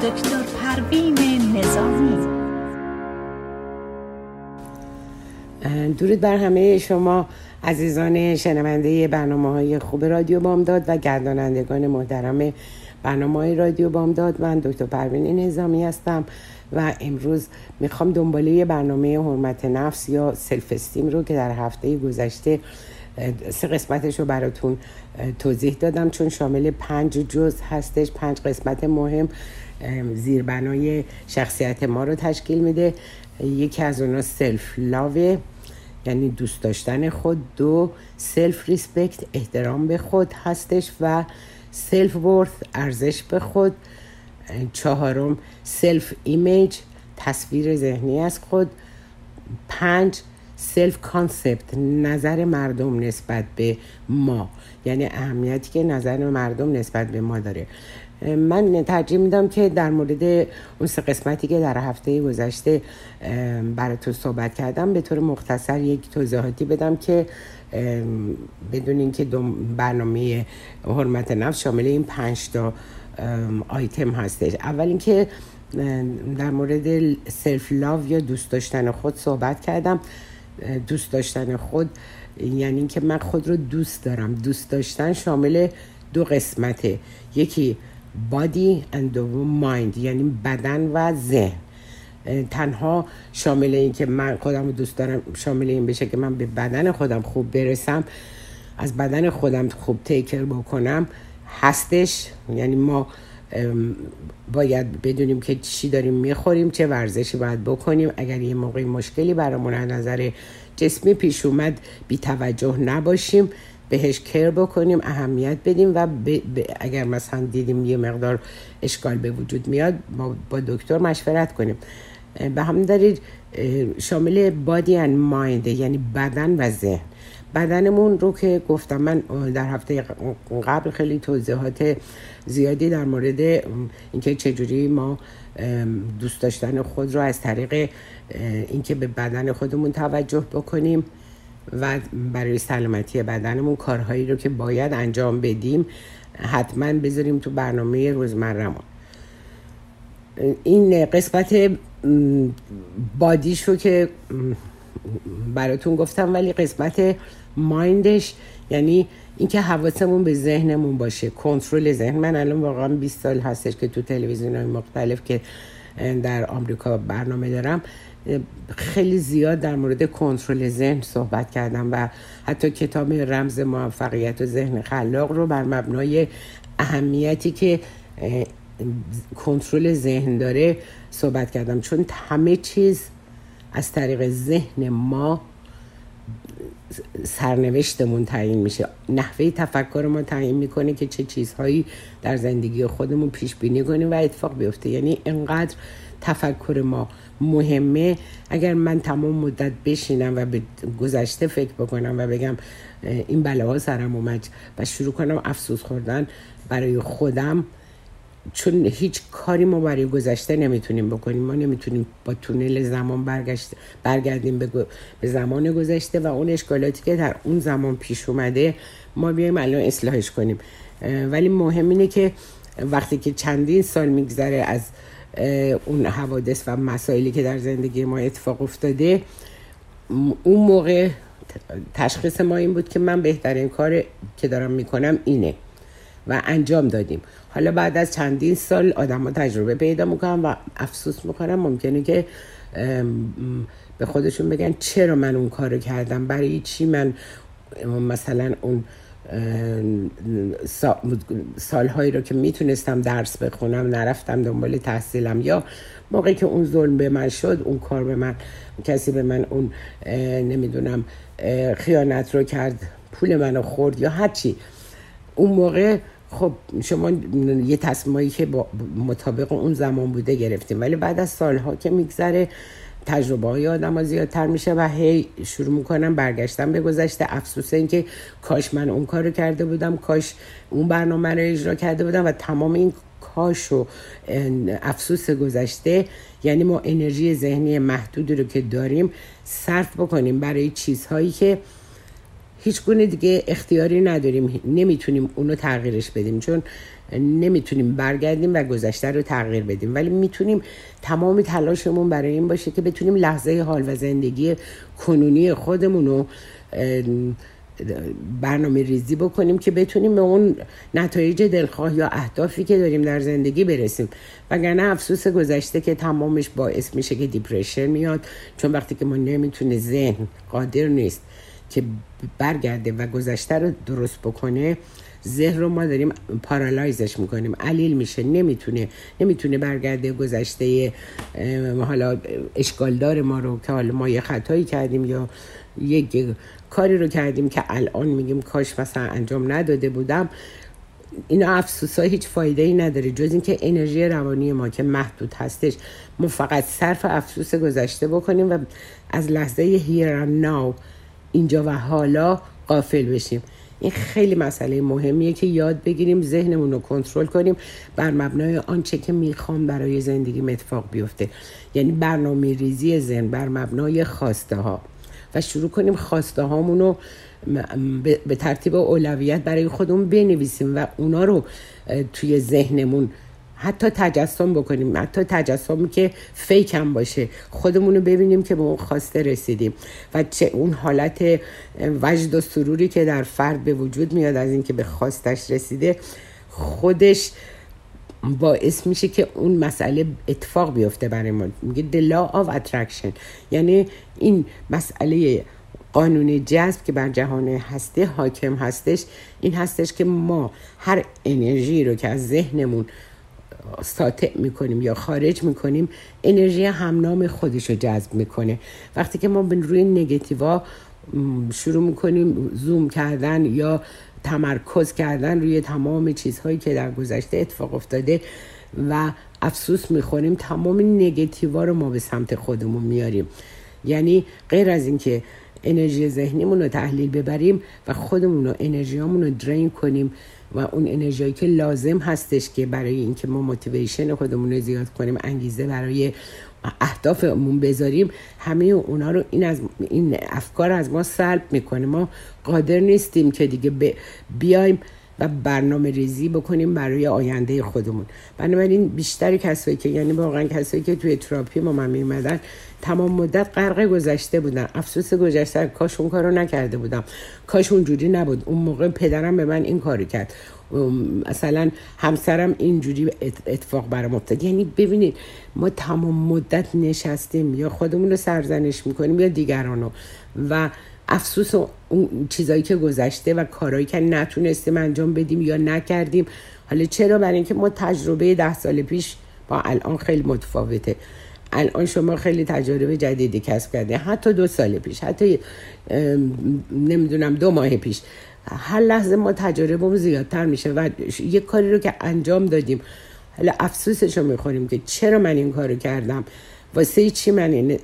دکتر پروین نظامی. درود بر همه شما عزیزان شنونده برنامه های خوب رادیو بامداد و گردانندگان محترم برنامه های رادیو بامداد. من دکتر پروین نظامی هستم و امروز می‌خوام دنباله برنامه حرمت نفس یا self-esteem رو که در هفته گذشته سه قسمتش رو براتون توضیح دادم. چون شامل پنج جز هستش پنج قسمت مهم زیربنای شخصیت ما رو تشکیل میده. یکی از اونا self-love ه یعنی دوست داشتن خود. دو self-respect احترام به خود هستش و self-worth ارزش به خود. چهارم self-image تصویر ذهنی از خود. پنج self-concept نظر مردم نسبت به ما. یعنی اهمیتی که نظر مردم نسبت به ما داره. من ترجیح میدم که در مورد اون سه قسمتی که در هفته گذشته براتون صحبت کردم به طور مختصر یک توضیحاتی بدم که بدونین که برنامه حرمت نفس شامل این پنج تا آیتم هستش. اول اینکه در مورد سلف لاو یا دوست داشتن خود صحبت کردم. دوست داشتن خود یعنی اینکه من خود رو دوست دارم. دوست داشتن شامل دو قسمته. یکی body and mind یعنی بدن و ذهن. تنها شامل این که من خودم رو دوست دارم شامل این بشه که من به بدن خودم خوب برسم از بدن خودم خوب تیکر بکنم هستش. یعنی ما باید بدونیم که چی داریم می‌خوریم چه ورزشی باید بکنیم. اگر یه موقعی مشکلی برامون از نظر جسمی پیش اومد بی توجه نباشیم. بهش کر بکنیم اهمیت بدیم و اگر مثلا دیدیم یه مقدار اشکال به وجود میاد با, با دکتر مشورت کنیم. به همین دلیل شامل بادی ان مایند یعنی بدن و ذهن. بدنمون رو که گفتم من در هفته قبل خیلی توضیحات زیادی در مورد اینکه چجوری ما دوست داشتن خود رو از طریق اینکه به بدن خودمون توجه بکنیم. و برای سلامتی بدنمون کارهایی رو که باید انجام بدیم حتما بذاریم تو برنامه روزمرهمون. این قسمت بادیش رو که براتون گفتم ولی قسمت مایندش یعنی اینکه حواسمون به ذهنمون باشه. کنترل ذهن. من الان واقعا 20 سال هستش که تو تلویزیون های مختلف که در آمریکا برنامه دارم. خیلی زیاد در مورد کنترل ذهن صحبت کردم و حتی کتاب رمز موفقیت و ذهن خلاق رو بر مبنای اهمیتی که کنترل ذهن داره صحبت کردم. چون همه چیز از طریق ذهن ما سرنوشتمون تعیین میشه. نحوه تفکر ما تعیین می‌کنه که چه چیزهایی در زندگی خودمون پیش بینی کنیم و اتفاق بیفته. یعنی انقدر تفکر ما مهمه. اگر من تمام مدت بشینم و به گذشته فکر بکنم و بگم این بلاها سرم اومد و شروع کنم افسوس خوردن برای خودم چون هیچ کاری ما برای گذشته نمی‌تونیم بکنیم. ما نمی‌تونیم با تونل زمان برگشت برگردیم به, زمان گذشته و اون اشکالاتی که در اون زمان پیش اومده ما بیایم الان اصلاحش کنیم. ولی مهم اینه که وقتی که چندین سال میگذره از اون حوادث و مسائلی که در زندگی ما اتفاق افتاده اون موقع تشخیص ما این بود که من بهترین کار که دارم می‌کنم اینه و انجام دادیم. حالا بعد از چندین سال آدم تجربه پیدا می‌کنن و افسوس می‌کنن ممکنه که به خودشون بگن چرا من اون کارو کردم؟ برای چی من مثلا اون سالهایی رو که می‌تونستم درس بخونم نرفتم دنبال تحصیلم یا موقعی که اون ظلم به من شد اون کار به من کسی به من اون نمی‌دونم خیانت رو کرد پول منو خورد یا هرچی اون موقع خب شما یه تصمیمایی که با مطابق اون زمان بوده گرفتیم. ولی بعد از سالها که میگذره تجربه های آدم ها زیادتر میشه و هی شروع می‌کنم برگشتن به گذشته. افسوس اینکه کاش من اون کار رو کرده بودم کاش اون برنامه رو اجرا کرده بودم و تمام این کاش و افسوس گذشته یعنی ما انرژی ذهنی محدودی رو که داریم صرف بکنیم برای چیزهایی که هیچ گونه دیگه اختیاری نداریم نمی‌تونیم اونو تغییرش بدیم. چون نمی‌تونیم برگردیم و گذشته رو تغییر بدیم. ولی می‌تونیم تمام تلاشمون برای این باشه که بتونیم لحظه حال و زندگی کنونی خودمون رو برنامه ریزی بکنیم که بتونیم به اون نتایج دلخواه یا اهدافی که داریم در زندگی برسیم. وگرنه افسوس گذشته که تمامش باعث میشه که دیپریشن میاد چون وقتی که ما نمی‌تونه ذهن قادر نیست که برگرده و گذشته رو درست بکنه ذهن رو ما داریم پارالایزش می‌کنیم. علیل میشه نمی‌تونه نمی‌تونه برگرده گذشته حالا اشکالدار ما رو که حالا ما یه خطایی کردیم یا یک کاری رو کردیم که الان میگیم کاش مثلا انجام نداده بودم. این افسوس ها هیچ فایده ای نداره. جز اینکه انرژی روانی ما که محدود هستش ما فقط صرف افسوس گذشته بکنیم و از لحظه and now اینجا و حالا قافل بشیم. این خیلی مسئله مهمیه که یاد بگیریم ذهنمون رو کنترل کنیم بر مبنای آنچه که می‌خوام برای زندگی اتفاق بیفته. یعنی برنامه ریزی ذهن بر مبنای خواسته ها. و شروع کنیم خواسته هامون رو به ترتیب اولویت برای خودمون بنویسیم و اونا رو توی ذهنمون حتی تجسم بکنیم. حتی تجسمی که فیک هم باشه. خودمون رو ببینیم که به اون خواسته رسیدیم. و چه اون حالت وجد و سروری که در فرد به وجود میاد از اینکه به خواستش رسیده خودش باعث میشه که اون مسئله اتفاق بیفته برای ما. میگه the law of attraction. یعنی این مسئله قانون جذب که بر جهان هسته حاکم هستش این هستش که ما هر انرژی رو که از ذهنمون ساطع می‌کنیم یا خارج می‌کنیم انرژی همنام خودش رو جذب می‌کنه. وقتی که ما به روی نگتیوا شروع می‌کنیم زوم کردن یا تمرکز کردن روی تمام چیزهایی که در گذشته اتفاق افتاده و افسوس می‌خوریم تمام نگتیوا رو ما به سمت خودمون میاریم. یعنی غیر از اینکه انرژی ذهنیمون رو تحلیل ببریم و خودمون رو انرژیامون رو درین کنیم و اون انرژی که لازم هستش که برای اینکه ما موتیویشن خودمون رو زیاد کنیم انگیزه برای اهدافمون بذاریم همه اونا رو این از این افکار از ما سلب می‌کنه. ما قادر نیستیم که دیگه بیایم و برنامه ریزی بکنیم برای آینده خودمون. بنابراین بیشتر کسایی که یعنی واقعا کسایی که توی تراپی ما من میمدن تمام مدت غرق گذشته بودن افسوس گذشته کاش اون کارو نکرده بودم. کاش اونجوری نبود. اون موقع پدرم به من این کاری کرد. مثلا همسرم اینجوری اتفاق برام افتاد. یعنی ببینید ما تمام مدت نشستیم. یا خودمون رو سرزنش می‌کنیم یا دیگرانو. و افسوس اون چیزایی که گذشته و کارهایی که نتونستیم انجام بدیم یا نکردیم. حالا چرا؟ برای اینکه ما تجربه ده سال پیش با الان خیلی متفاوته. الان شما خیلی تجربه جدیدی کسب کرده حتی دو سال پیش حتی نمی‌دونم دو ماه پیش. هر لحظه ما تجربه زیادتر میشه و یک کاری رو که انجام دادیم حالا افسوسش رو می‌خوریم که چرا من این کارو کردم؟ واسه چی من این,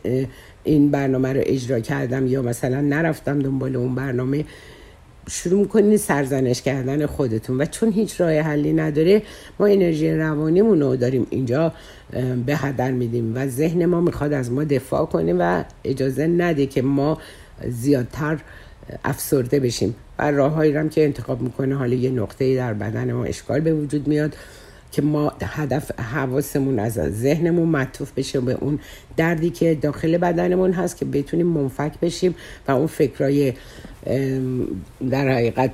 این برنامه رو اجرا کردم؟ یا مثلا نرفتم دنبال اون برنامه؟ شروع می‌کنین سرزنش کردن خودتون و چون هیچ راه حلی نداره ما انرژی روانیمون رو داریم اینجا به هدر میدیم و ذهن ما می‌خواد از ما دفاع کنه و اجازه نده که ما زیادتر افسرده بشیم. و راههایی هم که انتخاب می‌کنه حالا یه نقطه در بدن ما اشکال به وجود میاد که ما هدف حواسمون از ذهنمون معطوف بشه به اون دردی که داخل بدنمون هست که بتونیم منفک بشیم و اون فکرای در حقیقت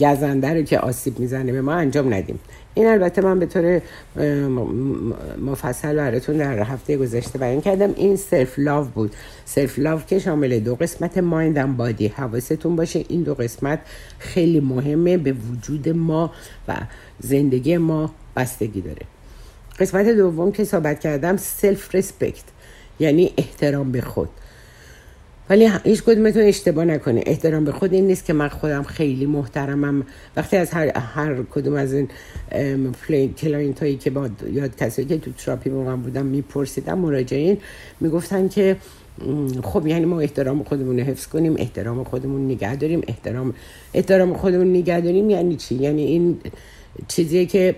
گزنده رو که آسیب می‌زنه به ما انجام ندیم. این البته من به طور مفصل براتون در هفته گذشته بیان کردم. این self-love بود. self-love که شامل دو قسمت mind and body حواستون باشه این دو قسمت خیلی مهمه به وجود ما و زندگی ما بستگی داره. قسمت دوم که صحبت کردم self-respect یعنی احترام به خود. ولی هیچ کدومتون اشتباه نکنه احترام به خود این نیست که من خودم خیلی محترمم. وقتی از هر, هر کدوم از این client هایی که یا کسایی که تو تراپی با من بودم میپرسیدم مراجعین می‌گفتن که خب یعنی ما احترام خودمون رو حفظ کنیم احترام خودمون نگه داریم احترام احترام خودمون نگه داریم یعنی چی؟ یعنی این چیزیه که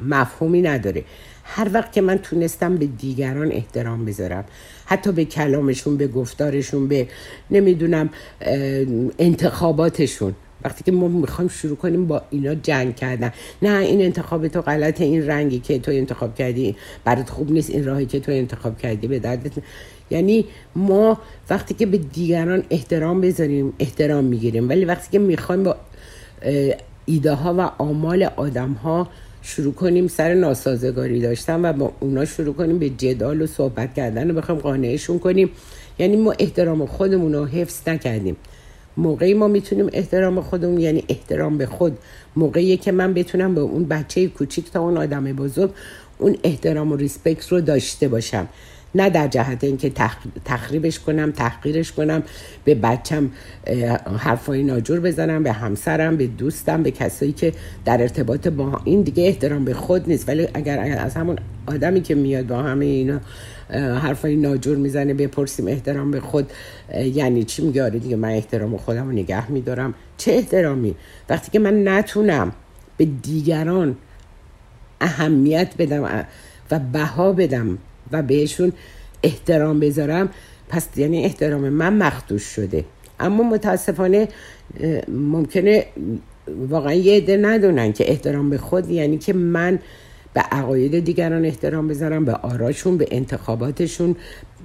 مفهومی نداره. هر وقت که من تونستم به دیگران احترام بذارم حتی به کلامشون به گفتارشون به نمی‌دونم انتخاباتشون. وقتی که ما می‌خوایم شروع کنیم با اینا جنگ کردن. نه این انتخاب تو غلطه این رنگی که تو انتخاب کردی برات خوب نیست این راهی که تو انتخاب کردی به دردت یعنی ما وقتی که به دیگران احترام بذاریم احترام می‌گیریم. ولی وقتی که می‌خوایم با ایده ها و آمال آدم ها شروع کنیم سر ناسازگاری داشتن و با اونا شروع کنیم به جدال و صحبت کردن و بخوایم قانعشون کنیم. یعنی ما احترام خودمون رو حفظ نکردیم. موقعی ما می‌تونیم احترام خودمون یعنی احترام به خود. موقعی که من بتونم به اون بچه کوچیک تا اون آدم بزرگ اون احترام و ریسپکت رو داشته باشم. نه در جهت اینکه تخریبش کنم تحقیرش کنم به بچم حرفای ناجور بزنم به همسرم به دوستم به کسایی که در ارتباط با این دیگه احترام به خود نیست. ولی اگر از همون آدمی که میاد با همه اینا حرفای ناجور می‌زنه بپرسیم احترام به خود یعنی چی میگه؟ آره دیگه من احترام خودم رو نگه میدارم. چه احترامی؟ وقتی که من نتونم به دیگران اهمیت بدم و بها بدم و بهشون احترام بذارم. پس یعنی احترام من مخدوش شده. اما متاسفانه ممکنه واقعا یه عده ندونن که احترام به خود یعنی که من به عقاید دیگران احترام بذارم به آراشون به انتخاباتشون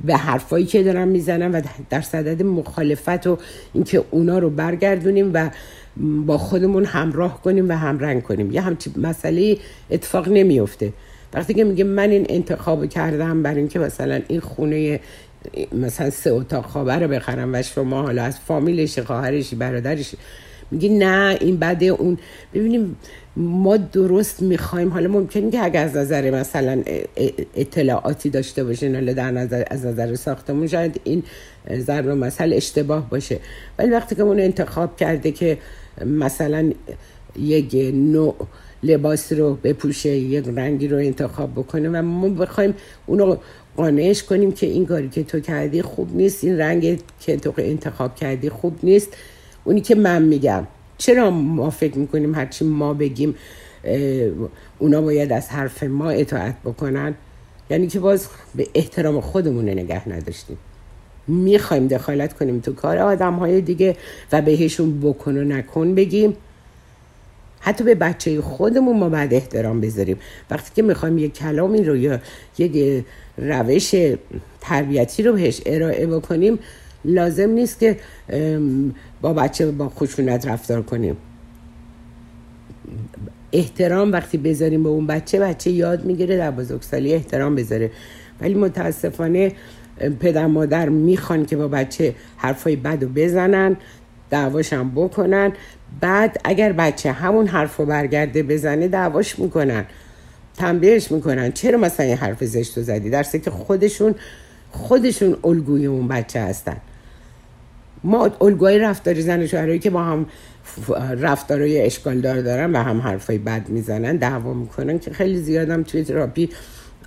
به حرفایی که دارم می‌زنم و در صدد مخالفت و اینکه اونا رو برگردونیم و با خودمون همراه کنیم و همرنگ کنیم. یه همچی مسئله اتفاق نمیفته وقتی که میگه من این انتخاب کردم برای اینکه مثلا این خونه مثلا سه اتاق خوابه رو بخرم و شما حالا از فامیلش خواهرش برادرش. میگی نه این بعد اون. ببینیم ما درست می‌خوایم. حالا ممکنه که اگر از نظر مثلا اطلاعاتی داشته باشین حالا در نظر از نظر ساختمون شاید این ضرب مثل اشتباه باشه. ولی وقتی که اون انتخاب کرده که مثلا یک نوع لباس رو بپوشه یک رنگی رو انتخاب بکنه و ما بخوایم اونو قانعش کنیم که این کاری که تو کردی خوب نیست این رنگ که تو انتخاب کردی خوب نیست. اونی که من میگم چرا ما فکر می‌کنیم هرچی ما بگیم اونا باید از حرف ما اطاعت بکنن؟ یعنی که باز به احترام خودمون نگه نداشتیم. می‌خوایم دخالت کنیم تو کار آدم های دیگه و بهشون بکن و نکن بگیم. حتی به بچه خودمون ما باید احترام بذاریم. وقتی که می‌خوایم یک کلامی رو یا یک روش تربیتی رو بهش ارائه بکنیم لازم نیست که با بچه با خشونت رفتار کنیم. احترام وقتی بذاریم به اون بچه بچه یاد می‌گیره در بزرگسالی احترام بذاره. ولی متاسفانه پدر مادر می‌خوان که با بچه حرفای بد رو بزنن. دعواشم بکنن. بعد اگر بچه همون حرف رو برگرده بزنه دعواش می‌کنن. تنبیهش می‌کنن. چرا مثلا یه حرف زشت رو زدی؟ درسته که خودشون خودشون الگوی اون بچه هستن. ما الگوهای رفتاری زن و که با هم رفتارهای اشکال دار دارن و هم حرفای بد می‌زنن دعوا می‌کنن که خیلی زیادم توی تراپی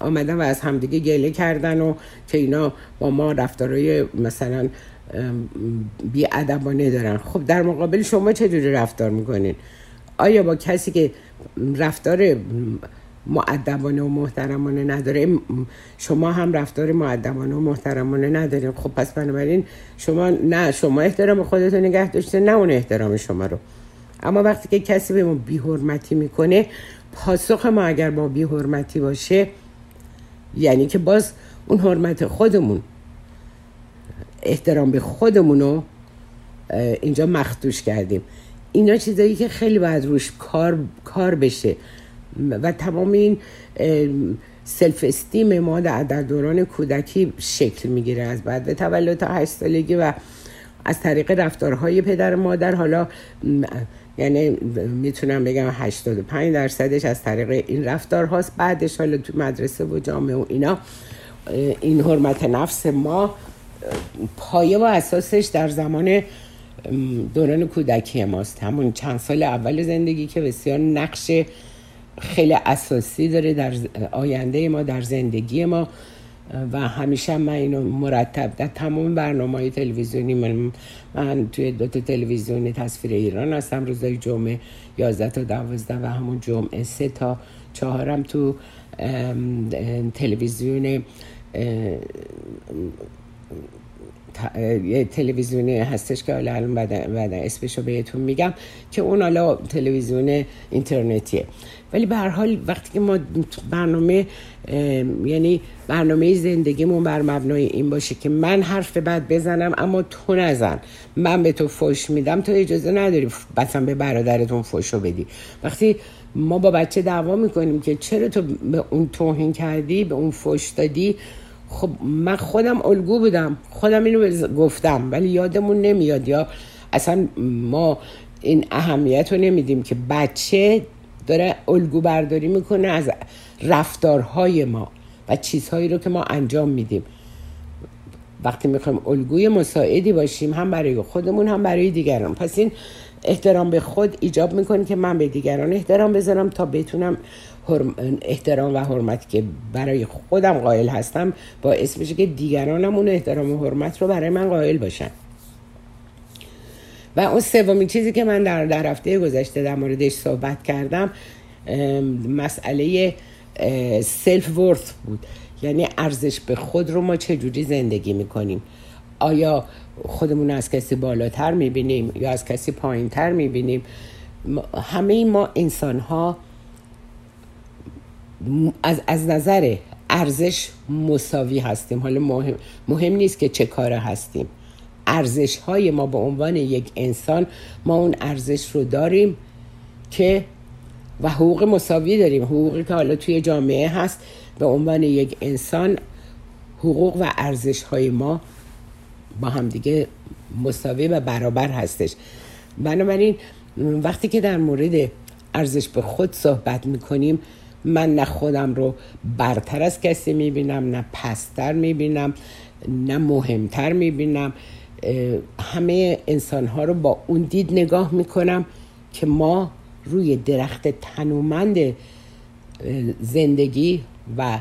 آمدن و از همدیگه گله کردن و که اینا با ما رفتارهای مثلا بی ادبانه دارن خب در مقابل شما چجوری رفتار می‌کنین؟ آیا با کسی که رفتار معدبانه و محترمانه نداره شما هم رفتار معدبانه و محترمانه نداریم خب پس بنابراین شما نه شما احترام خودتو نگه داشته نه اون احترام شما رو. اما وقتی که کسی به ما بیحرمتی می‌کنه پاسخ ما اگر با بیحرمتی باشه یعنی که باز اون حرمت خودمون احترام به خودمون اینجا مخدوش کردیم. اینا چیزایی که خیلی باید روش کار, کار بشه. و تمام این سلف استیم ما در, دوران کودکی شکل می‌گیره. از بعد به تولد تا هشت سالگی و از طریق رفتارهای پدر مادر حالا یعنی می‌تونم بگم 85 درصدش از طریق این رفتار هاست بعدش حالا تو مدرسه و جامعه و اینا این حرمت نفس ما پایه و اساسش در زمان دوران کودکی ماست. همون چند سال اول زندگی که بسیار نقش خیلی اساسی داره در آینده ما در زندگی ما. و همیشه من اینو مرتب در تمام برنامه های تلویزیونی من, من توی دو تا تلویزیون تصویر ایران هستم. روزای جمعه 11 تا 12 و همون جمعه سه تا چهارم تو تلویزیون تلویزیونی هستش که حالا الان بعد اسمشو بهتون میگم که اون حالا تلویزیون اینترنتیه. ولی به هر حال وقتی که ما برنامه یعنی برنامه زندگیمون بر مبنای این باشه که من حرف بعد بزنم اما تو نزن. من به تو فوش میدم تو اجازه نداری مثلا به برادرتون فوشو بدی. وقتی ما با بچه دعوا می‌کنیم که چرا تو به اون توهین کردی به اون فوش دادی؟ خب من خودم الگو بودم. خودم اینو گفتم ولی یادمون نمیاد یا اصلا ما این اهمیت رو نمیدیم که بچه داره الگو برداری می‌کنه از رفتارهای ما و چیزهایی رو که ما انجام میدیم. وقتی می‌خوایم الگوی مساعدی باشیم هم برای خودمون هم برای دیگران. پس این احترام به خود ایجاب می‌کنه که من به دیگران احترام بذارم تا بتونم احترام و حرمتی که برای خودم قائل هستم باعث بشه که دیگرانم اون احترام و حرمت رو برای من قائل باشن. و اون سومین چیزی که من در, در هفته گذشته در موردش صحبت کردم مسئله سلف ورث بود. یعنی ارزش به خود رو ما چجوری زندگی می‌کنیم؟ آیا خودمون از کسی بالاتر می‌بینیم یا از کسی پایینتر می‌بینیم؟ همه ما انسان ها از, از نظر ارزش مساوی هستیم. حالا مهم, مهم نیست که چه کاره هستیم. ارزش های ما به عنوان یک انسان ما اون ارزش رو داریم که و حقوق مساوی داریم. حقوقی که حالا توی جامعه هست به عنوان یک انسان حقوق و ارزش های ما با هم دیگه مساوی و برابر هستش. بنابراین وقتی که در مورد ارزش به خود صحبت می‌کنیم من نه خودم رو برتر از کسی می‌بینم نه پستر می‌بینم نه مهمتر می‌بینم. همه انسان ها رو با اون دید نگاه می‌کنم که ما روی درخت تنومند زندگی و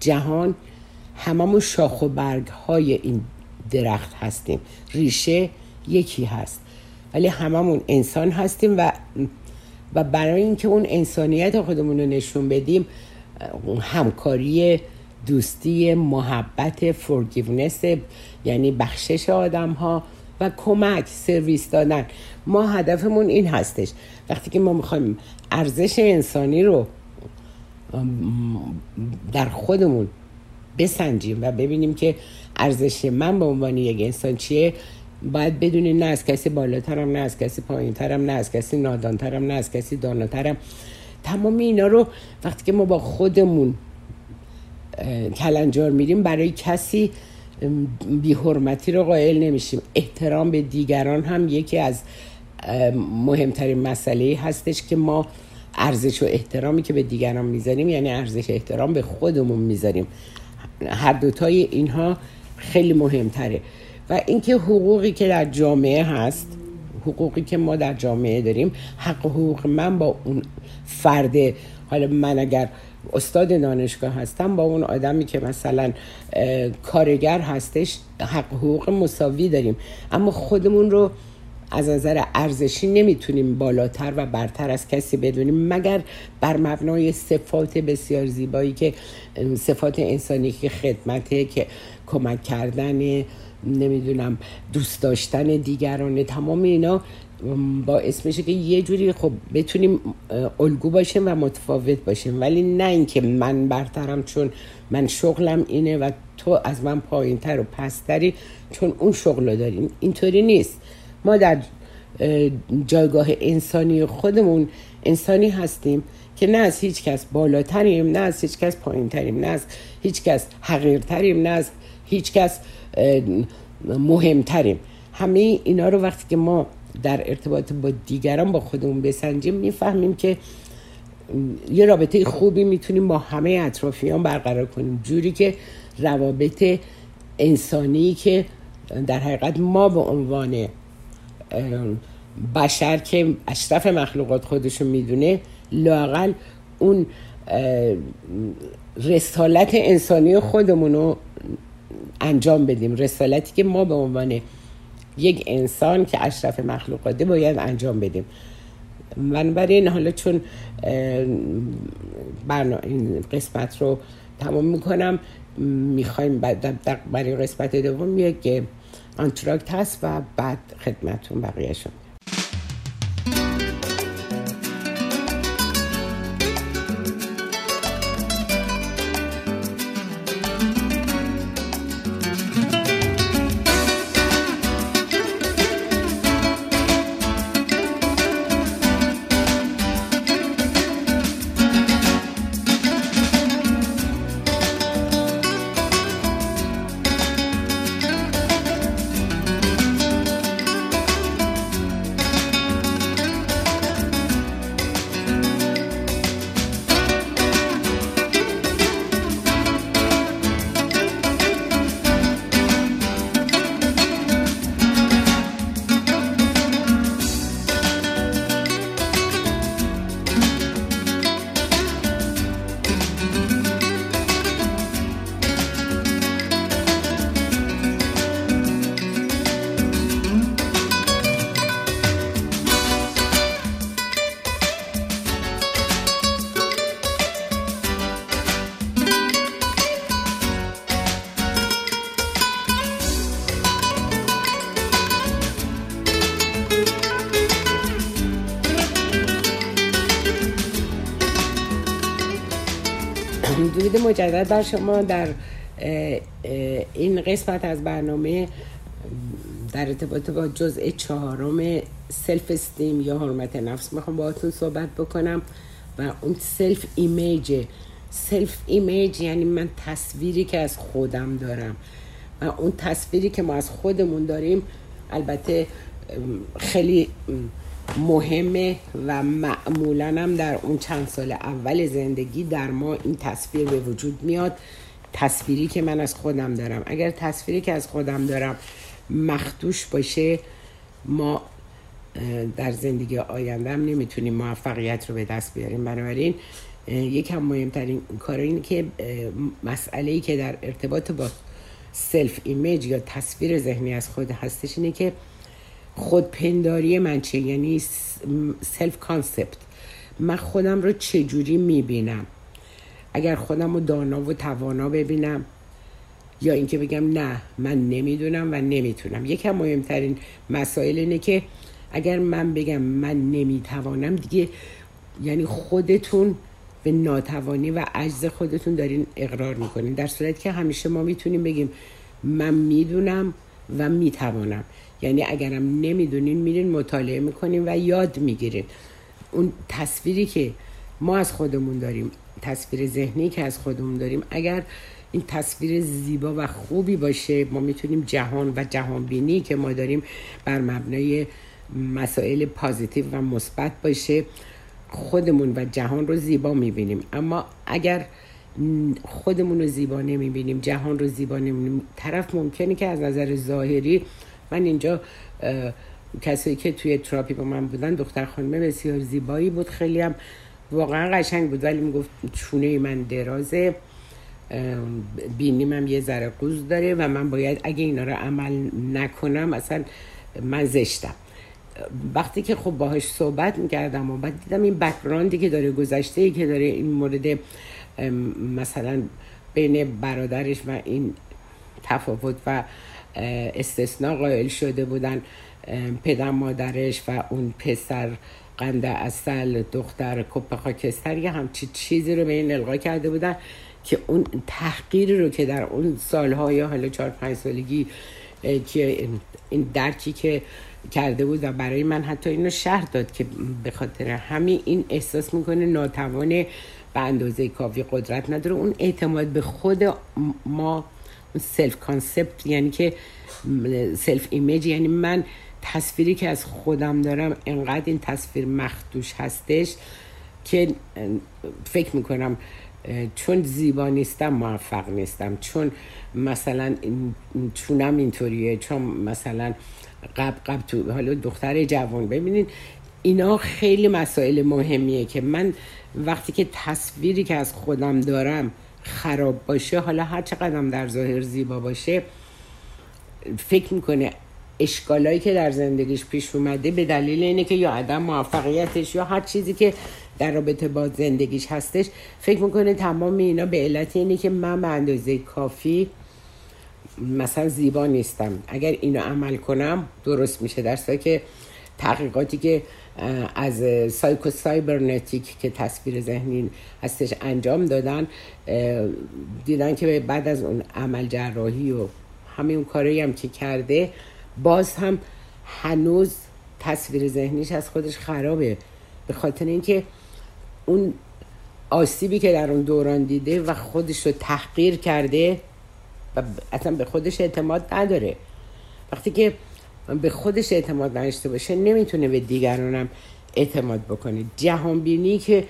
جهان هممون شاخ و برگ های این درخت هستیم. ریشه یکی هست. ولی هممون انسان هستیم و و برای اینکه اون انسانیت خودمون رو نشون بدیم همکاری دوستی محبت فرگیونس یعنی بخشش آدم ها و کمک سرویس دادن. ما هدفمون این هستش. وقتی که ما می‌خوایم ارزش انسانی رو در خودمون بسنجیم و ببینیم که ارزش من به عنوان یک انسان چیه باید بدونی نه از کسی بالاترم نه از کسی پایینترم نه از کسی نادانترم نه از کسی داناترم. تمام اینا رو وقتی که ما با خودمون کلنجار میریم برای کسی بیحرمتی رو قائل نمیشیم. احترام به دیگران هم یکی از مهمترین مسئله هستش که ما ارزش و احترامی که به دیگران می‌ذاریم یعنی ارزش احترام به خودمون می‌ذاریم. هر دوتای اینها خیلی مهمتره. و اینکه حقوقی که در جامعه هست حقوقی که ما در جامعه داریم حق حقوق من با اون فرد حالا من اگر استاد دانشگاه هستم با اون آدمی که مثلا کارگر هستش حق حقوق مساوی داریم. اما خودمون رو از نظر ارزشی نمی‌تونیم بالاتر و برتر از کسی بدونیم مگر بر مبنای صفات بسیار زیبایی که صفات انسانی که خدمته که کمک کردن نمی‌دونم دوست داشتن دیگران تمام اینا باعث میشه که یه جوری خب بتونیم الگو باشیم و متفاوت باشیم. ولی نه اینکه من برترم چون من شغلم اینه و تو از من پایینتر و پستری چون اون شغل داریم. اینطوری نیست. ما در جایگاه انسانی خودمون انسانی هستیم که نه از هیچ کس بالاتریم نه از هیچ کس پایینتریم نه از هیچ کس حقیرتریم نه از هیچ کس مهمتریم. همه اینا رو وقتی که ما در ارتباط با دیگران با خودمون بسنجیم می‌فهمیم که یه رابطه خوبی می‌تونیم با همه اطرافیان برقرار کنیم. جوری که روابط انسانی که در حقیقت ما به عنوان بشر که اشرف مخلوقات خودشو می‌دونه لاقل اون رسالت انسانی خودمون رو انجام بدیم. رسالتی که ما به عنوان یک انسان که اشرف مخلوقاته باید انجام بدیم. بنابراین حالا چون این قسمت رو تمام می‌کنم می‌خوایم برای قسمت دوم یک آنتراکت هست و بعد خدمتون بقیه شد درود مجدد بر شما در این قسمت از برنامه در ارتباط با جزء چهارم self-esteem یا حرمت نفس می‌خوام باهاتون صحبت بکنم و اون self-image self-image یعنی من تصویری که از خودم دارم و اون تصویری که ما از خودمون داریم البته خیلی مهمه و معمولا هم در اون چند سال اول زندگی در ما این تصویر به وجود میاد. تصویری که من از خودم دارم. اگر تصویری که از خودم دارم مخدوش باشه ما در زندگی آینده هم نمی‌تونیم موفقیت رو به دست بیاریم. بنابراین یکم مهمترین کار اینه که مسئله ای که در ارتباط با self-image یا تصویر ذهنی از خود هستش اینه که خودپنداری من چه یعنی self-concept من خودم رو چجوری می‌بینم؟ اگر خودم رو دانا و توانا ببینم یا اینکه بگم نه من نمی‌دونم و نمی‌تونم. یکم مهمترین مسائل اینه که اگر من بگم من نمی‌توانم دیگه یعنی خودتون به ناتوانی و عجز خودتون دارین اقرار می‌کنین. در صورتی که همیشه ما می‌تونیم بگیم من می‌دونم و می‌توانم. یعنی اگرم نمی‌دونین میرین مطالعه می‌کنین و یاد می‌گیرین. اون تصویری که ما از خودمون داریم تصویر ذهنی که از خودمون داریم اگر این تصویر زیبا و خوبی باشه ما می‌تونیم جهان و جهان بینی که ما داریم بر مبنای مسائل پازیتیو و مثبت باشه خودمون و جهان رو زیبا می‌بینیم. اما اگر خودمون رو زیبا نمی‌بینیم جهان رو زیبا نمی‌بینیم طرف ممکنه که از نظر ظاهری من اینجا کسایی که توی تراپی با من بودن دختر خانم بسیار زیبایی بود خیلی هم واقعا قشنگ بود. ولی می‌گفت چونه من درازه بینیم هم یه ذره قوز داره و من باید اگه اینا رو عمل نکنم اصلا من زشتم. وقتی که خب باهاش صحبت می‌کردم و بعد دیدم این بکراندی که داره گذشته ای که داره این مورد مثلا بین برادرش و این تفاوت و استثناء قائل شده بودن پدر مادرش و اون پسر قند اصل دختر کپ خاکستر یه همچی چیزی رو به این القا کرده بودن که اون تحقیری رو که در اون سالهای حالا چهار پنج سالگی که این درکی که کرده بود و برای من حتی اینو شهر داد که به خاطر همین این احساس می‌کنه ناتوان به اندازه کافی قدرت نداره. اون اعتماد به خود ما self-concept یعنی که self-image یعنی من تصویری که از خودم دارم انقدر این تصویر مخدوش هستش که فکر می‌کنم چون زیبا نیستم موفق نیستم چون مثلا چونم اینطوریه چون مثلا قب قب تو حالا دختر جوان ببینید اینا خیلی مسائل مهمیه که من وقتی که تصویری که از خودم دارم خراب باشه حالا هر چقدر در ظاهر زیبا باشه فکر می‌کنه اشکالایی که در زندگیش پیش اومده به دلیل اینه که یا عدم موفقیتش یا هر چیزی که در رابطه با زندگیش هستش فکر می‌کنه تمام اینا به علت اینه که من به اندازه کافی مثلا زیبا نیستم. اگر اینو عمل کنم درست میشه. در که تحقیقاتی که از سایکو سایبرنتیک که تصویر ذهنی هستش انجام دادن دیدن که بعد از اون عمل جراحی و همین اون کاری هم که کرده باز هم هنوز تصویر ذهنیش از خودش خرابه. به خاطر اینکه اون آسیبی که در اون دوران دیده و خودش رو تحقیر کرده و اصلا به خودش اعتماد نداره. وقتی که به خودش اعتماد نداشته باشه نمی‌تونه به دیگرانم اعتماد بکنه. جهانبینی که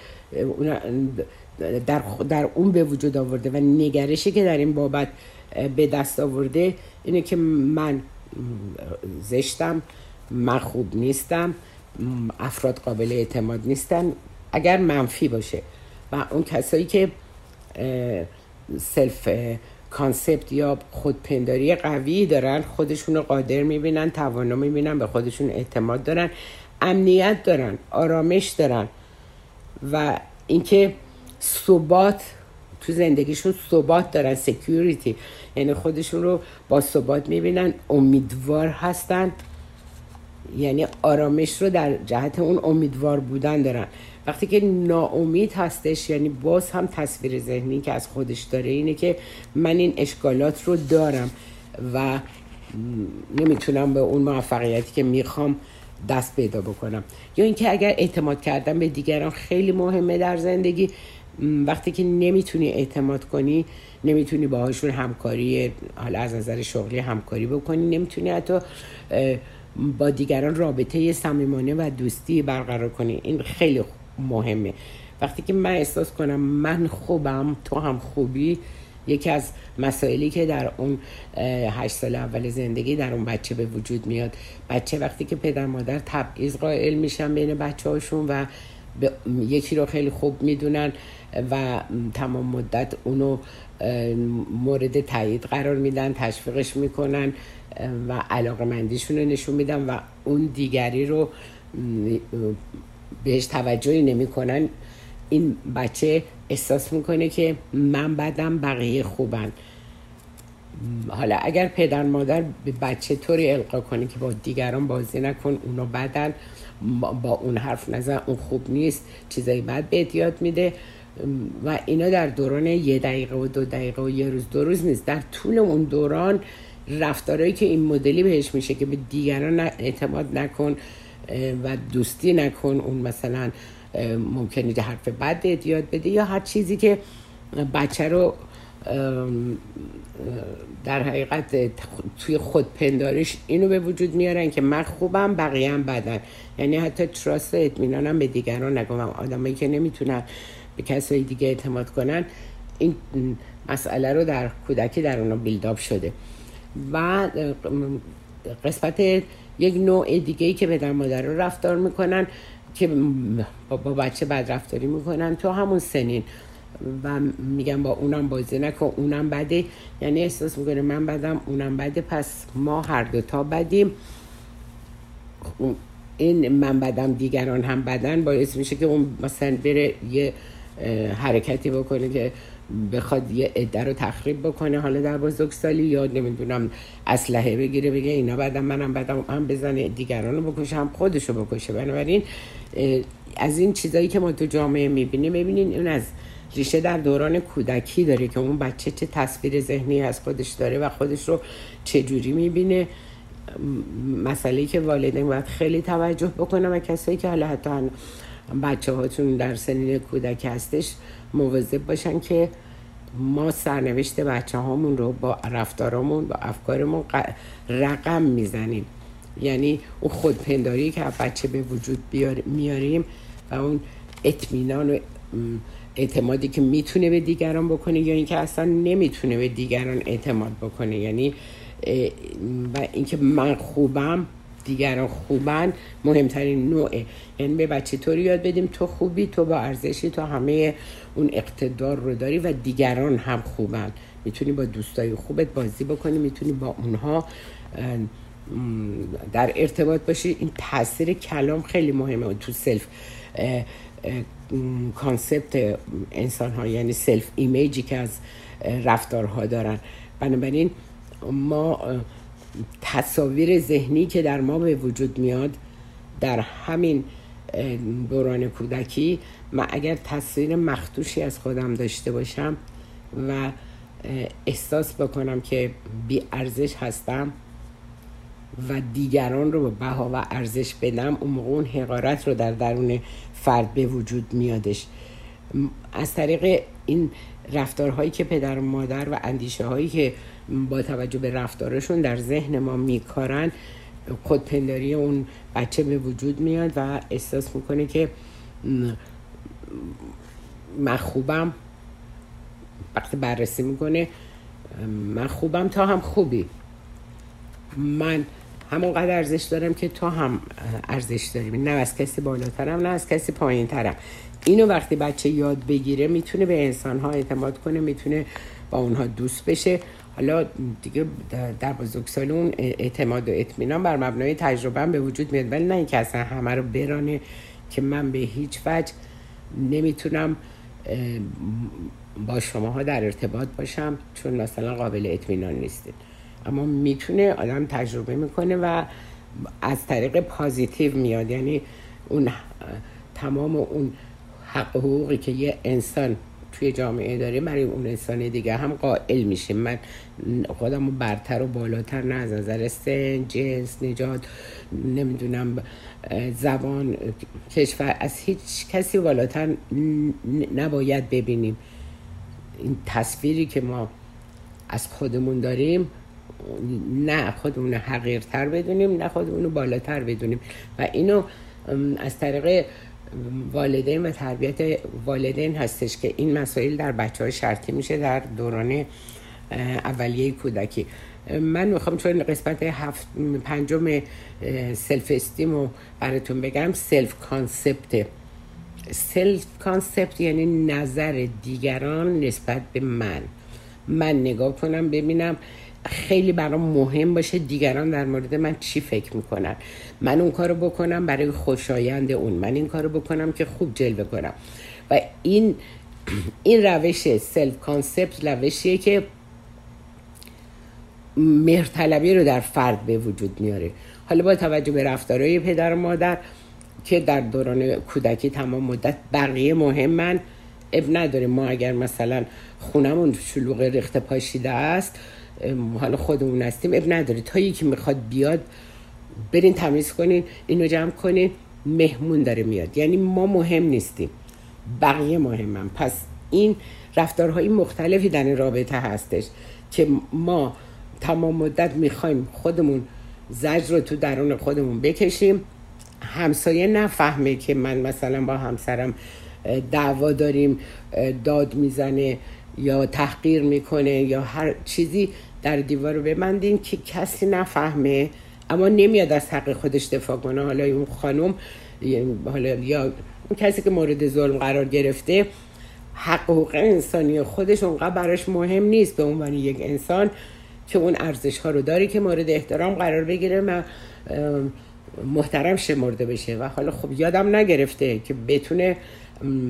در, در اون به وجود آورده و نگرشی که در این بابت به دست آورده اینه که من زشتم من خوب نیستم افراد قابل اعتماد نیستن. اگر منفی باشه و اون کسایی که self-concept یا خودپنداری قوی دارن خودشون قادر می‌بینن توانا می‌بینن به خودشون اعتماد دارن امنیت دارن آرامش دارن. و اینکه ثبات تو زندگیشون ثبات دارن security یعنی خودشون رو با ثبات می‌بینن امیدوار هستن. یعنی آرامش رو در جهت اون امیدوار بودن دارن. وقتی که ناامید هستش یعنی باز هم تصویر ذهنی که از خودش داره اینه که من این اشکالات رو دارم و نمی‌تونم به اون موفقیتی که می‌خوام دست پیدا بکنم. یا اینکه اگر اعتماد کردن به دیگران خیلی مهمه در زندگی. وقتی که نمی‌تونی اعتماد کنی نمی‌تونی باهاشون همکاری حالا از نظر شغلی همکاری بکنی نمی‌تونی حتی با دیگران رابطه صمیمانه و دوستی برقرار کنی. این خیلی مهمه. وقتی که من احساس کنم من خوبم تو هم خوبی یکی از مسائلی که در اون هشت سال اول زندگی در اون بچه به وجود میاد. بچه وقتی که پدر مادر تبعیض قائل میشن بین بچه هاشون و یکی رو خیلی خوب می‌دونن و تمام مدت اونو مورد تایید قرار میدن تشویقش می‌کنن و علاقه مندیشون رو نشون میدن و اون دیگری رو بهش توجهی نمی‌کنن. این بچه احساس می‌کنه که من بدم بقیه خوبن. حالا اگر پدر مادر به بچه طوری القا کنه که با دیگران بازی نکن اونا بدن. با اون حرف نزن اون خوب نیست. چیزایی بد به یاد میده. و اینا در دوران یه دقیقه و دو دقیقه و یه روز دو روز نیست. در طول اون دوران رفتارهایی که این مدلی بهش میشه که به دیگران اعتماد نکن. و دوستی نکن. اون مثلا ممکنه حرف بد یاد بده یا هر چیزی که بچه رو در حقیقت توی خودپنداریش اینو به وجود میارن که من خوبم بقیه هم بدن. یعنی حتی تراست اطمینانم به دیگران نگم. آدمایی که نمی‌تونن به کسایی دیگه اعتماد کنن این مسئله رو در کودکی در اونا بیلداپ شده. و قسمت یک نوع دیگه ای که به مادر رو رفتار می‌کنن که با بچه بد رفتاری می‌کنن تو همون سنین. و میگن با اونم بازی نکن اونم بده. یعنی احساس می‌کنه من بدم اونم بده. پس ما هر دوتا بدیم. این من بدم دیگران هم بدن. باعث میشه که اون مثلا بره یه حرکتی بکنه که بخواد یه عده رو تخریب بکنه حالا در بزرگسالی یا نمی‌دونم اسلحه بگیره بگه اینا بعدم منم بعدم هم بزنه دیگران رو بکشه هم خودش رو بکشه. بنابراین از این چیزایی که ما تو جامعه می‌بینیم ببینین اون از ریشه در دوران کودکی داره که اون بچه چه تصویر ذهنی از خودش داره و خودش رو چه جوری می‌بینه. مسئله که والدین باید خیلی توجه بکنه و کسایی که حالا حتی بچه هاتون در سنین کودکی هستش مواظب باشن که ما سرنوشت بچه هامون رو با رفتارمون با افکارمون رقم می‌زنیم. یعنی اون خودپنداری که بچه به وجود میاریم و اون اطمینان و اعتمادی که می‌تونه به دیگران بکنه یا اینکه اصلا نمی‌تونه به دیگران اعتماد بکنه. یعنی و اینکه من خوبم دیگران خوبن مهمترین نوعه. یعنی به بچه طوری یاد بدیم تو خوبی تو با ارزشی تو همه اون اقتدار رو داری و دیگران هم خوبن. می‌تونی با دوستای خوبت بازی بکنی می‌تونی با اونها در ارتباط باشی. این تاثیر کلام خیلی مهمه. تو self-concept انسان ها یعنی self-image ی که از رفتارها دارن. بنابراین ما تصاویر ذهنی که در ما به وجود میاد در همین دوران کودکی من اگر تصویر مختوشی از خودم داشته باشم و احساس بکنم که بی ارزش هستم و دیگران رو به بها و ارزش بدم اون موقع اون حقارت رو در درون فرد به وجود میادش. از طریق این رفتارهایی که پدر و مادر و اندیشه هایی که با توجه به رفتارشون در ذهن ما میکارن. خودپنداری اون بچه به وجود میاد و احساس می‌کنه که من خوبم. وقتی بررسی می‌کنه من خوبم تا هم خوبی. من همونقدر ارزش دارم که تو هم ارزش داریم نه از کسی بالاترم نه از کسی پایین ترم اینو وقتی بچه یاد بگیره می‌تونه به انسان ها اعتماد کنه می‌تونه با اونها دوست بشه. حالا دیگه در بزرگسال اون اعتماد و اطمینان بر مبنای تجربه به وجود میاد. ولی نه اینکه اصلا همه رو برانه که من به هیچ وجه نمی‌تونم با شماها در ارتباط باشم چون مثلا قابل اطمینان نیستید. اما می‌تونه آدم تجربه می‌کنه و از طریق پازیتیو میاد. یعنی اون تمام اون حق حقوقی که یه انسان توی جامعه داره برای اون انسان دیگه هم قائل میشه من خودم رو برتر و بالاتر نه از نظر سن جنس نجات نمی‌دونم زبان کشور از هیچ کسی بالاتر نباید ببینیم. این تصویری که ما از خودمون داریم نه خودمون حقیرتر بدونیم نه خودمون بالاتر بدونیم. و اینو از طریق والدین و تربیت والدین هستش که این مسائل در بچه های شرطی میشه در دوران اولیه کودکی. من می‌خوام چون قسمت هفت پنجم self-esteem رو براتون بگم self-concept self-concept یعنی نظر دیگران نسبت به من. من نگاه کنم ببینم خیلی برام مهم باشه دیگران در مورد من چی فکر می‌کنن. من اون کارو بکنم برای خوشایند اون. من این کارو بکنم که خوب جلوه کنم. و این این روش self-concept روشیه که مهرطلبی رو در فرد به وجود میاره. حالا با توجه به رفتارهای پدر و مادر که در دوران کودکی تمام مدت بقیه مهمن اب نداره. ما اگر مثلا خونمون شلوغ رخت پاشیده است حالا خودمون هستیم اب نداره. تا یکی می‌خواد بیاد برین تمیز کنین اینو جمع کنین مهمون داره میاد. یعنی ما مهم نیستیم. بقیه مهمم پس این رفتارهای مختلفی در این رابطه هستش که ما تمام مدت می‌خوایم خودمون زجر رو تو درون خودمون بکشیم. همسایه نفهمه که من مثلا با همسرم دعوا داریم داد می‌زنه یا تحقیر می‌کنه یا هر چیزی در دیوار رو ببندین که کسی نفهمه اما نمیاد از حق خودش دفاع کنه. حالا اون خانم حالا یا اون کسی که مورد ظلم قرار گرفته حق حقوق انسانی خودش اونقدر براش مهم نیست به عنوان یک انسان که اون ارزش ها رو داره که مورد احترام قرار بگیره و محترم شمرده بشه. و حالا خب یادم نگرفته که بتونه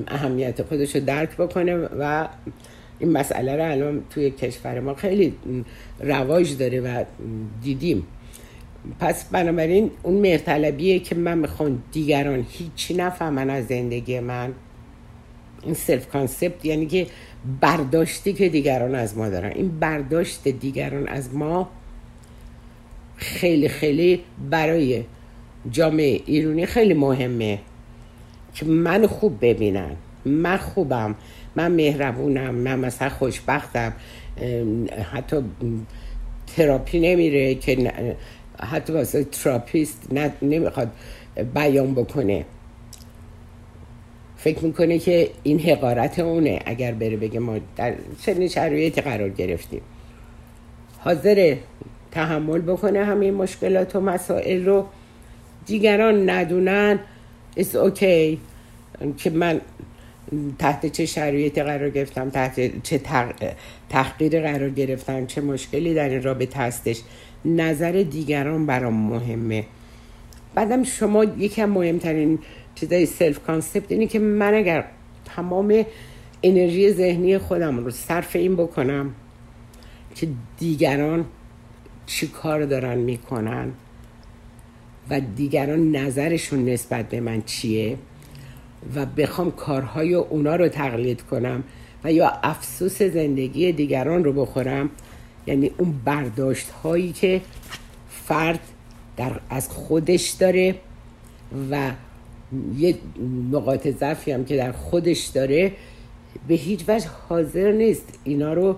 اهمیت خودش رو درک بکنه و این مسئله رو الان توی کشور ما خیلی رواج داره و دیدیم. پس بنابراین اون مهرطلبیه که من می‌خوام دیگران هیچی نفهمن از زندگی من این self-concept یعنی که برداشتی که دیگران از ما دارن. این برداشت دیگران از ما خیلی خیلی برای جامعه ایرانی خیلی مهمه که من خوب ببینن. من خوبم. من مهربونم من مثلا خوشبختم حتی تراپی نمیره که حتی واسه تراپیست نمی‌خواد بیان بکنه. فکر می‌کنه که این حقارت اونه اگر بره بگه ما در چنین شرایطی قرار گرفتیم. حاضر تحمل بکنه همین مشکلات و مسائل رو. دیگران ندونن it's okay. که من تحت چه شرایطی قرار گرفتم تحت چه تحقیر قرار گرفتم چه مشکلی در این رابطه هستش. نظر دیگران برام مهمه. بعدم شما یکم مهمترین چیزای self-concept اینه که من اگر تمام انرژی ذهنی خودم رو صرف این بکنم که دیگران چی کار دارن می‌کنن و دیگران نظرشون نسبت به من چیه و بخوام کارهای اونا رو تقلید کنم و یا افسوس زندگی دیگران رو بخورم. یعنی اون برداشت هایی که فرد در از خودش داره و یه نقاط ضعفی هم که در خودش داره به هیچ وجه حاضر نیست اینا رو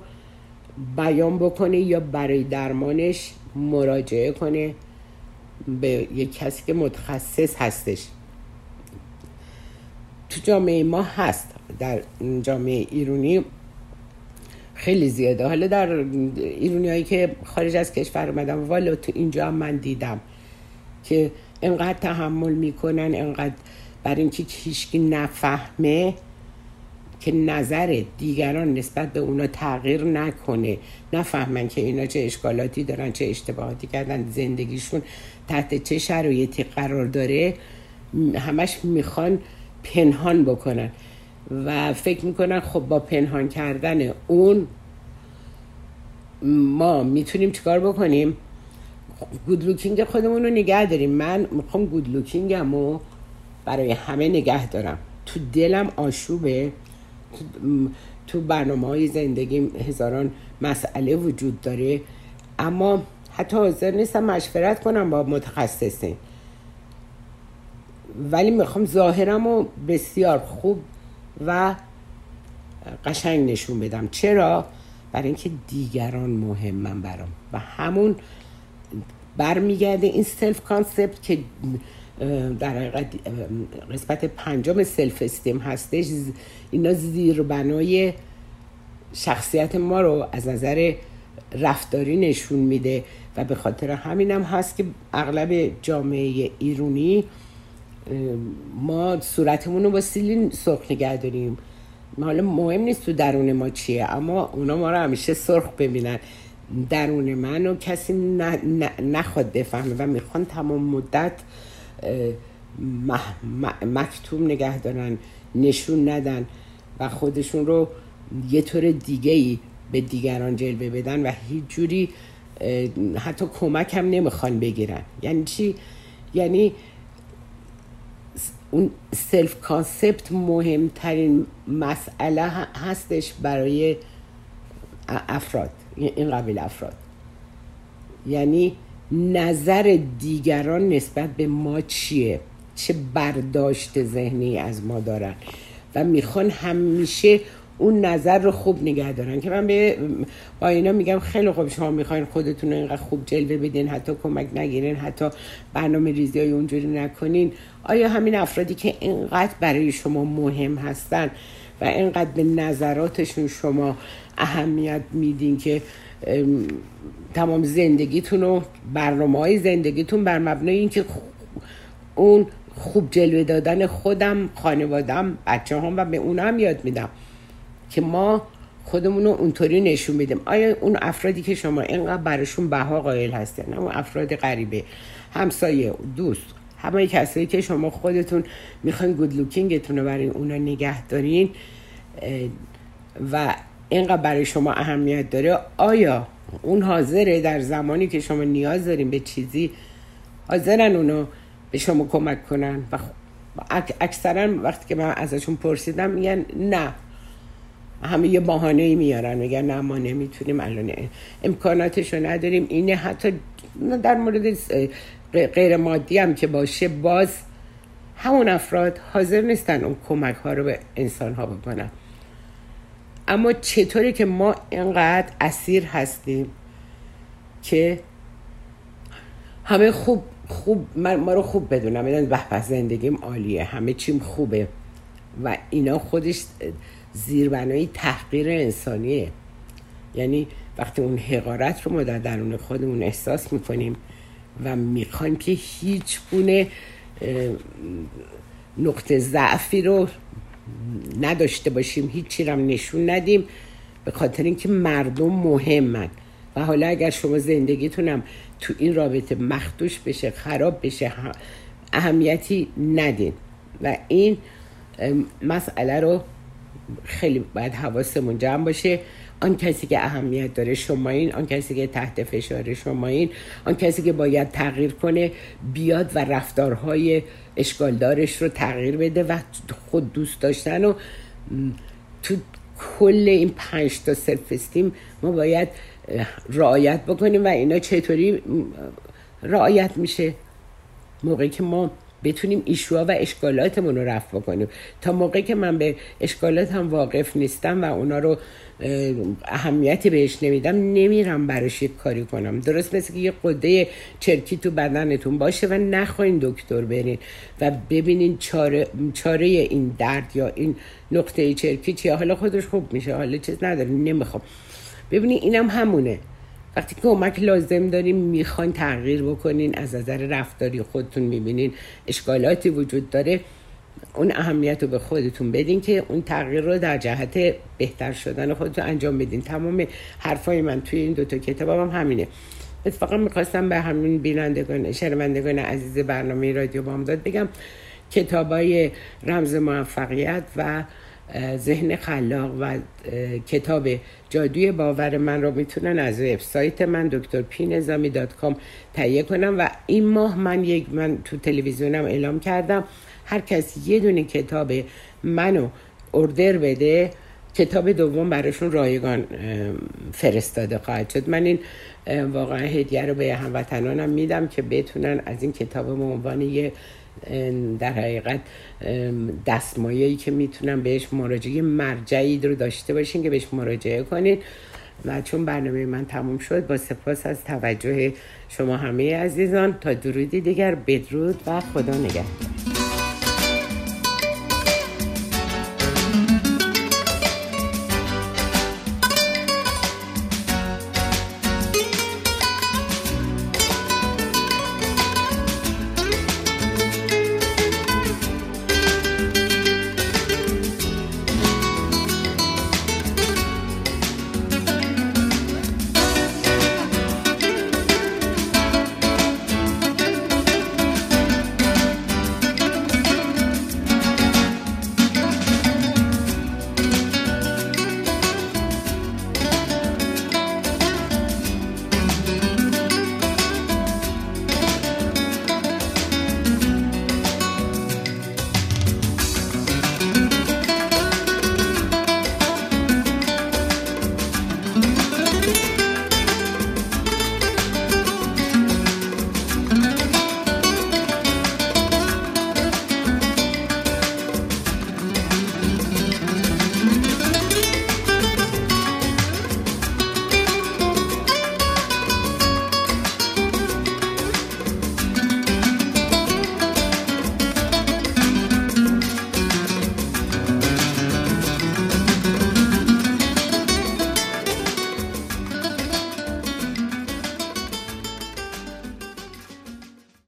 بیان بکنه یا برای درمانش مراجعه کنه به یک کسی که متخصص هستش. تو جامعه ما هست. در جامعه ایرونی خیلی زیاده. حالا در ایرونی هایی که خارج از کشور اومدن والا تو اینجا هم من دیدم که انقدر تحمل می‌کنن انقدر برای اینکه هیچکی نفهمه که نظر دیگران نسبت به اونا تغییر نکنه. نفهمن که اینا چه اشکالاتی دارن چه اشتباهاتی کردن زندگیشون تحت چه شرایطی قرار داره. همش می‌خوان پنهان بکنن. و فکر می‌کنن خب با پنهان کردن اون ما می‌تونیم چیکار بکنیم؟ good looking خودمون رو نگه داریم. من می‌خوام good looking م رو برای همه نگه دارم. تو دلم آشوبه. تو برنامه های زندگی هزاران مسئله وجود داره. اما حتی حاضر نیستم مشورت کنم با متخصصین. ولی می‌خوام ظاهرم رو بسیار خوب و قشنگ نشون بدم. چرا؟ برای اینکه دیگران مهمن برام. و همون برمیگرده این self-concept که در حقیقت قسمت پنجم self-esteem هستش. اینا زیر بنای شخصیت ما رو از نظر رفتاری نشون میده. و به خاطر همینم هست که اغلب جامعه ایرونی ما صورتمون رو با سیلین سرخ نگه داریم. حالا مهم نیست تو درون ما چیه اما اونا ما رو همیشه سرخ ببینن. درون من و کسی نخواد بفهمه و می‌خوان تمام مدت مکتوم نگه دارن نشون ندن و خودشون رو یه طور دیگه ای به دیگران جلوه بدن و هیچ جوری حتی کمک هم نمی‌خوان بگیرن. یعنی چی؟ یعنی اون self-concept مهمترین مسئله هستش برای افراد. این قبیل افراد. یعنی نظر دیگران نسبت به ما چیه؟ چه برداشت ذهنی از ما دارن؟ و می‌خوان همیشه اون نظر رو خوب نگه دارن. که من به با اینا میگم خیلی خوب شما می‌خواین خودتون رو اینقدر خوب جلوه بدین حتی کمک نگیرین حتی برنامه ریزی های اونجوری نکنین. آیا همین افرادی که اینقدر برای شما مهم هستن و اینقدر به نظراتشون شما اهمیت میدین که تمام زندگیتون و برنامه های زندگیتون بر مبنای اینکه اون خوب جلوه دادن خودم خانوادم بچه هم و به اونم یاد میدم. که ما خودمون رو اونطوری نشون میدیم. آیا اون افرادی که شما اینقدر براشون بها قائل هستن اون افراد غریبه. همسایه دوست همه کسایی که شما خودتون می‌خواین گود لوکینگتون رو برای اونا نگه دارین و اینقدر برای شما اهمیت داره. آیا اون حاضره در زمانی که شما نیاز دارین به چیزی حاضرن اونو به شما کمک کنن؟ و اکثرا وقتی که من ازشون پرسیدم میگن نه. همه یه بحانه ای میارن میگن نه ما نمی‌تونیم الان امکاناتش رو نداریم. اینه حتی در مورد غیر مادی هم که باشه باز همون افراد حاضر نیستن اون کمک ها رو به انسان ها بکنن. اما چطوری که ما اینقدر اسیر هستیم که همه خوب خوب ما رو خوب بدونم به زندگیم عالیه همه چیم خوبه. و اینا خودش زیربنای تحقیر انسانیه. یعنی وقتی اون حقارت رو ما در درون خودمون احساس می‌کنیم و می‌خوایم که هیچ گونه نقطه ضعفی رو نداشته باشیم هیچی رو نشون ندیم به خاطر اینکه مردم مهمن. و حالا اگر شما زندگیتونم تو این رابطه مخدوش بشه خراب بشه اهمیتی ندین. و این مسئله رو خیلی باید حواسمون جمع باشه. آن کسی که اهمیت داره شما این آن کسی که تحت فشار شما این آن کسی که باید تغییر کنه بیاد و رفتارهای اشکالدارش رو تغییر بده و خود دوست داشتن و تو کل این پنج تا سلف استیم ما باید رعایت بکنیم و اینا چطوری رعایت میشه؟ موقعی که ما بتونیم ایشوا و اشکالاتمون رو رفع بکنیم. تا موقعی که من به اشکالات هم واقف نیستم و اونا رو اهمیتی بهش نمیدم نمیرم براش یک کاری کنم. درست مثل که یه قده چرکی تو بدنتون باشه و نخواین دکتر برین و ببینین چاره, چاره این درد یا این نقطه چرکی چیه. حالا خودش خوب میشه حالا چیز نداره نمی‌خوام. ببینین اینم همونه. وقتی کمک لازم داریم می‌خواین تغییر بکنین از نظر رفتاری خودتون می‌بینین اشکالاتی وجود داره اون اهمیت رو به خودتون بدین که اون تغییر رو در جهت بهتر شدن خودتون انجام بدین. تمام حرفای من توی این دوتا کتاب هم همینه. اتفاقا می‌خواستم به همین بینندگان شنوندگان عزیز برنامه رادیو بامداد بگم کتابای رمز موفقیت و ذهن خلاق و کتاب جادوی باور من رو می‌تونن از وبسایت من دکتر پی نظامی dot com تهیه کنن و این ماه من یک من تو تلویزیونم اعلام کردم هر کسی یه دونه کتاب منو order بده کتاب دوم براشون رایگان فرستاده خواهد شد. من این واقعا هدیه رو به هموطنانم میدم که بتونن از این کتاب به عنوان یه در حقیقت دستمایه‌ای که می‌تونم بهش مراجعه مرجعی رو داشته باشین که بهش مراجعه کنین. و چون برنامه من تموم شد با سپاس از توجه شما همه عزیزان. تا درودی دیگر بدرود و خدا نگهدار.